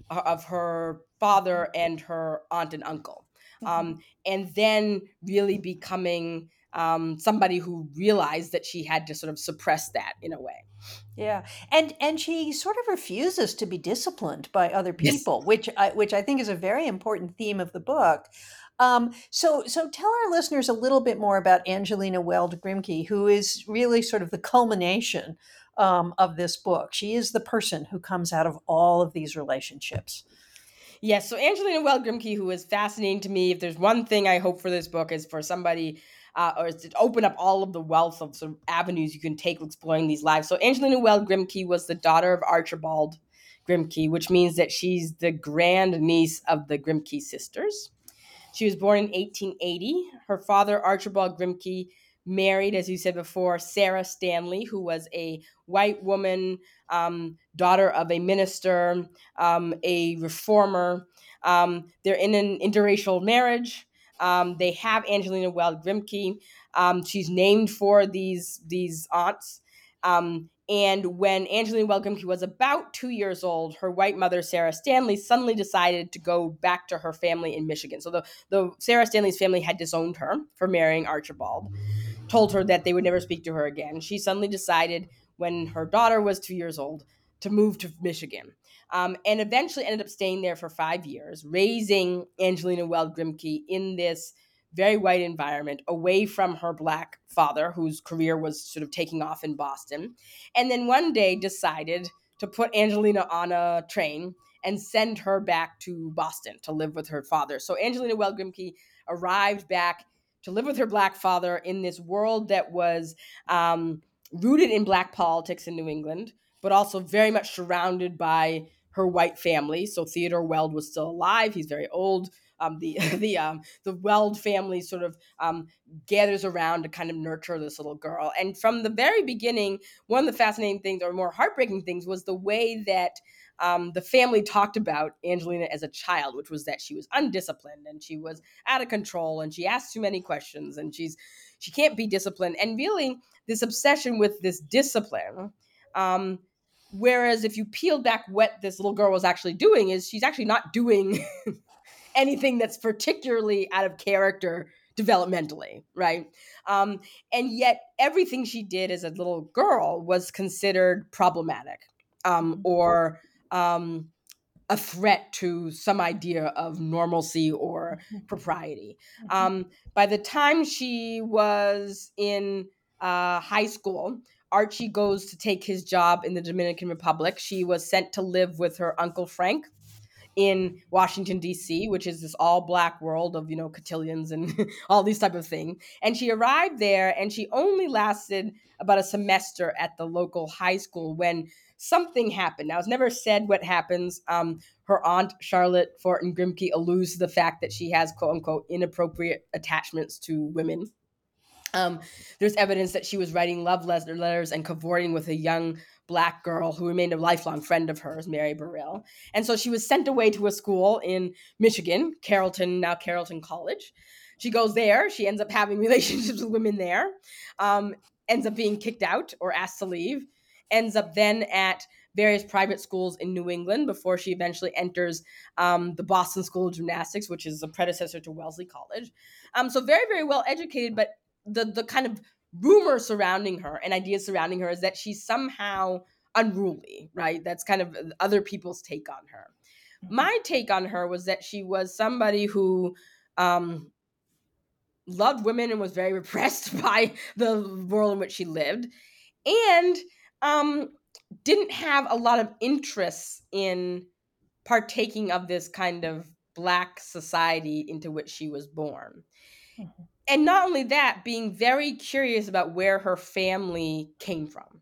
of her father and her aunt and uncle. Um, mm-hmm. and then really becoming um, somebody who realized that she had to sort of suppress that in a way. Yeah, and and she sort of refuses to be disciplined by other people, yes. which I, which I think is a very important theme of the book. Um, so so tell our listeners a little bit more about Angelina Weld Grimke, who is really sort of the culmination um, of this book. She is the person who comes out of all of these relationships. Yes, so Angelina Weld Grimke, who is fascinating to me. If there's one thing I hope for this book is for somebody uh, or to open up all of the wealth of sort of avenues you can take exploring these lives. So Angelina Weld Grimke was the daughter of Archibald Grimke, which means that she's the grand niece of the Grimke sisters. She was born in 1880. Her father, Archibald Grimke, married, as you said before, Sarah Stanley, who was a white woman, um, daughter of a minister, um, a reformer. Um, they're in an interracial marriage. Um, they have Angelina Weld Grimke. Um, she's named for these these aunts. Um, and when Angelina Weld Grimke was about two years old, her white mother, Sarah Stanley, suddenly decided to go back to her family in Michigan. So the, the Sarah Stanley's family had disowned her for marrying Archibald, told her that they would never speak to her again. She suddenly decided when her daughter was two years old to move to Michigan um, and eventually ended up staying there for five years, raising Angelina Weld Grimke in this very white environment away from her black father, whose career was sort of taking off in Boston. And then one day decided to put Angelina on a train and send her back to Boston to live with her father. So Angelina Weld Grimke arrived back to live with her black father in this world that was um, rooted in black politics in New England, but also very much surrounded by her white family. So Theodore Weld was still alive. He's very old. Um, the (laughs) the um, the Weld family sort of um, gathers around to kind of nurture this little girl. And from the very beginning, one of the fascinating things, or more heartbreaking things, was the way that um, the family talked about Angelina as a child, which was that she was undisciplined and she was out of control and she asked too many questions and she's she can't be disciplined. And really, this obsession with this discipline um, Whereas if you peel back what this little girl was actually doing, is she's actually not doing (laughs) anything that's particularly out of character developmentally, right? Um, and yet everything she did as a little girl was considered problematic um, mm-hmm. or um, a threat to some idea of normalcy or mm-hmm. propriety. Mm-hmm. Um, by the time she was in uh, high school, Archie goes to take his job in the Dominican Republic. She was sent to live with her uncle Frank in Washington D.C., which is this all black world of you know cotillions and (laughs) all these type of things. And she arrived there, and she only lasted about a semester at the local high school when something happened. Now it's never said what happens. Um, her aunt Charlotte Forten Grimke alludes to the fact that she has quote unquote inappropriate attachments to women. Um, there's evidence that she was writing love letters and cavorting with a young black girl who remained a lifelong friend of hers, Mary Burrill. And so she was sent away to a school in Michigan, Carleton, now Carleton College. She goes there. She ends up having (laughs) relationships with women there, um, ends up being kicked out or asked to leave, ends up then at various private schools in New England before she eventually enters um, the Boston School of Gymnastics, which is a predecessor to Wellesley College. Um, so very, very well educated, but the the kind of rumor surrounding her and ideas surrounding her is that she's somehow unruly, right? That's kind of other people's take on her. My take on her was that she was somebody who um, loved women and was very (laughs) repressed by the world in which she lived, and um, didn't have a lot of interest in partaking of this kind of black society into which she was born. Mm-hmm. And not only that, being very curious about where her family came from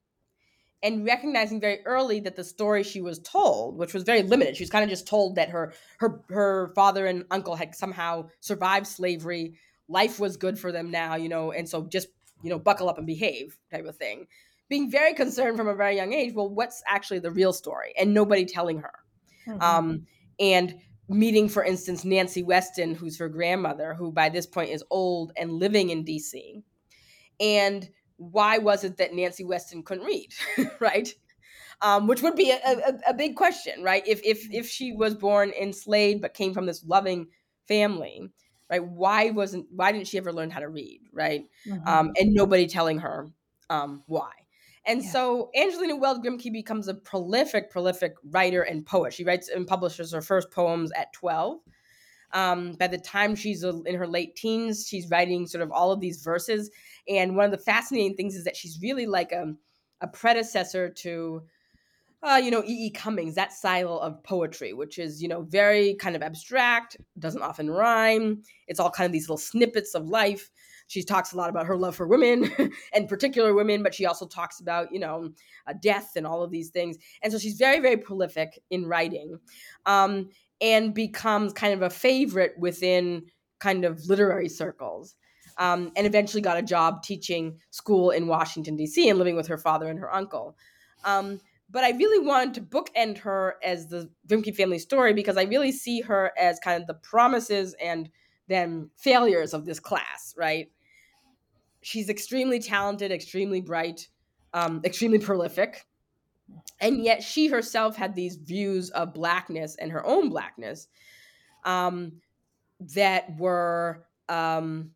and recognizing very early that the story she was told, which was very limited, she was kind of just told that her her her father and uncle had somehow survived slavery, life was good for them now, you know, and so just you know buckle up and behave type of thing. Being very concerned from a very young age, well, what's actually the real story, and nobody telling her. Mm-hmm. Um, and meeting, for instance, Nancy Weston, who's her grandmother, who by this point is old and living in DC. And why was it that Nancy Weston couldn't read, (laughs) right? Um, which would be a, a, a, big question, right? If if if she was born enslaved but came from this loving family, right? Why wasn't why didn't she ever learn how to read, right? Mm-hmm. Um, and nobody telling her um, why. And yeah. so Angelina Weld Grimke becomes a prolific, prolific writer and poet. She writes and publishes her first poems at 12. Um, by the time she's in her late teens, she's writing sort of all of these verses. And one of the fascinating things is that she's really like a, a predecessor to, uh, you know, E. E. Cummings, that style of poetry, which is, you know, very kind of abstract, doesn't often rhyme. It's all kind of these little snippets of life. She talks a lot about her love for women (laughs) and particular women, but she also talks about, you know, uh, death and all of these things. And so she's very, very prolific in writing um, and becomes kind of a favorite within kind of literary circles. Um, and eventually got a job teaching school in Washington, D.C., and living with her father and her uncle. Um, but I really wanted to bookend her as the Grimke family story because I really see her as kind of the promises and then failures of this class, right? She's extremely talented, extremely bright, um, extremely prolific. And yet she herself had these views of blackness and her own blackness um, that were um,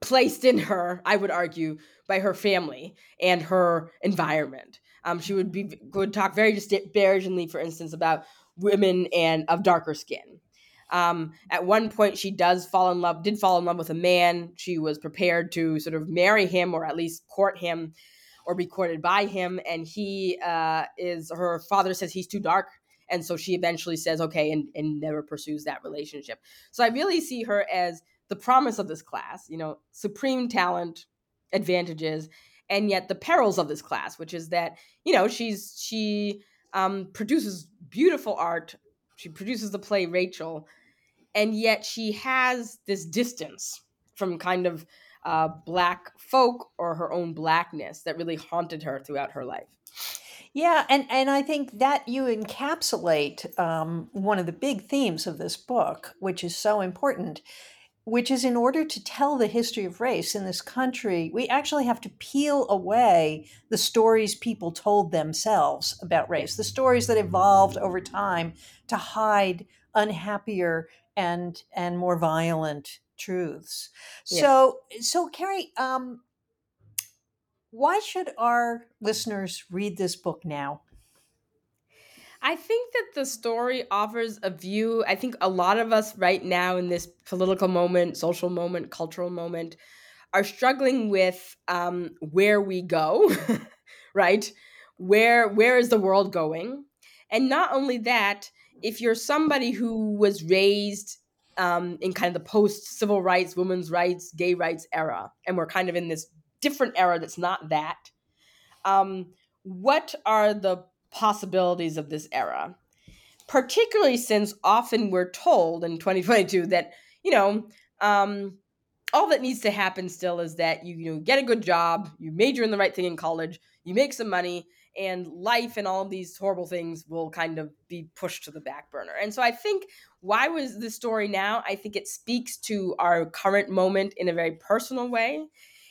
placed in her, I would argue, by her family and her environment. Um, she would be would talk very disparagingly, for instance, about women and of darker skin. Um, at one point, she does fall in love, did fall in love with a man. She was prepared to sort of marry him or at least court him or be courted by him. And he uh, is, her father says he's too dark. And so she eventually says, okay, and, and never pursues that relationship. So I really see her as the promise of this class, you know, supreme talent, advantages, and yet the perils of this class, which is that, you know, she's, she, um, produces beautiful art. She produces the play Rachel, and yet she has this distance from kind of uh, black folk or her own blackness that really haunted her throughout her life. Yeah, and, and I think that you encapsulate um, one of the big themes of this book, which is so important, which is in order to tell the history of race in this country, we actually have to peel away the stories people told themselves about race, the stories that evolved over time to hide unhappier and and more violent truths. Yes. So so Kerri, um, why should our listeners read this book now? I think that the story offers a view. I think a lot of us right now in this political moment, social moment, cultural moment, are struggling with um, where we go, (laughs) right? Where where is the world going? And not only that, if you're somebody who was raised um, in kind of the post civil rights, women's rights, gay rights era, and we're kind of in this different era that's not that. Um, what are the possibilities of this era? Particularly since often we're told in 2022 that, you know, um, all that needs to happen still is that you, you know, get a good job, you major in the right thing in college, you make some money, and life and all these horrible things will kind of be pushed to the back burner. And so I think why was the story now? I think it speaks to our current moment in a very personal way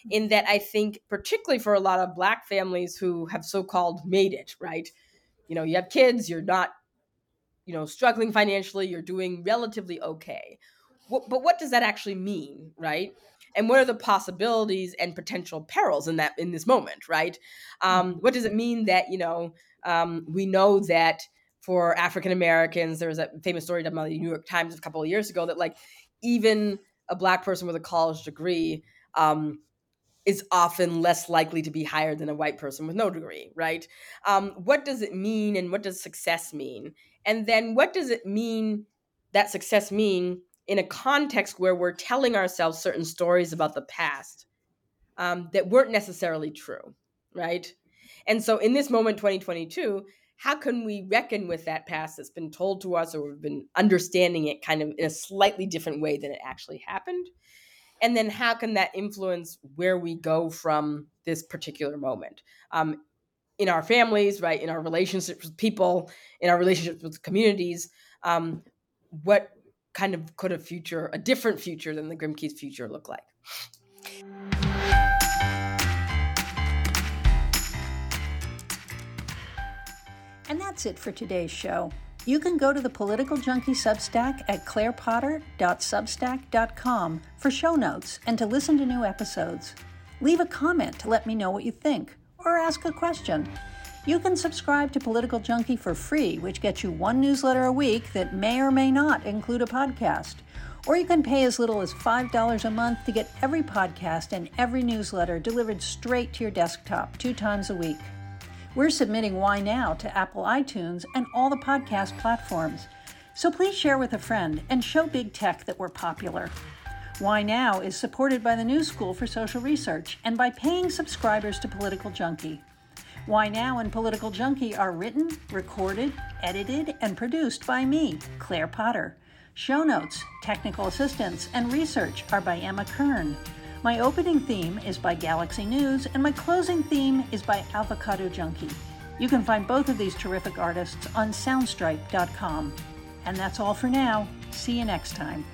in that I think particularly for a lot of black families who have so-called made it, right? You know, you have kids, you're not, you know, struggling financially, you're doing relatively okay. but what does that actually mean, right? And what are the possibilities and potential perils in that in this moment, right? Um, mm-hmm. what does it mean that you know um, we know that for African Americans, there was a famous story done by the New York Times a couple of years ago that like even a black person with a college degree um, is often less likely to be hired than a white person with no degree, right? Um, what does it mean and what does success mean? And then what does it mean that success mean in a context where we're telling ourselves certain stories about the past um, that weren't necessarily true, right? And so in this moment, 2022, how can we reckon with that past that's been told to us or we've been understanding it kind of in a slightly different way than it actually happened? And then how can that influence where we go from this particular moment? Um, in our families, right? In our relationships with people, in our relationships with communities, um, what kind of could a future, a different future than the Grimke's future look like? And that's it for today's show. You can go to the Political Junkie Substack at clairepotter.substack.com for show notes and to listen to new episodes. Leave a comment to let me know what you think or ask a question. You can subscribe to Political Junkie for free, which gets you one newsletter a week that may or may not include a podcast. Or you can pay as little as $5 a month to get every podcast and every newsletter delivered straight to your desktop two times a week. We're submitting Why Now to Apple iTunes and all the podcast platforms. So please share with a friend and show big tech that we're popular. Why Now is supported by the New School for Social Research and by paying subscribers to Political Junkie. Why Now and Political Junkie are written, recorded, edited, and produced by me, Claire Potter. Show notes, technical assistance, and research are by Emma Kern. My opening theme is by Galaxy News, and my closing theme is by Avocado Junkie. You can find both of these terrific artists on soundstripe.com. And that's all for now. See you next time.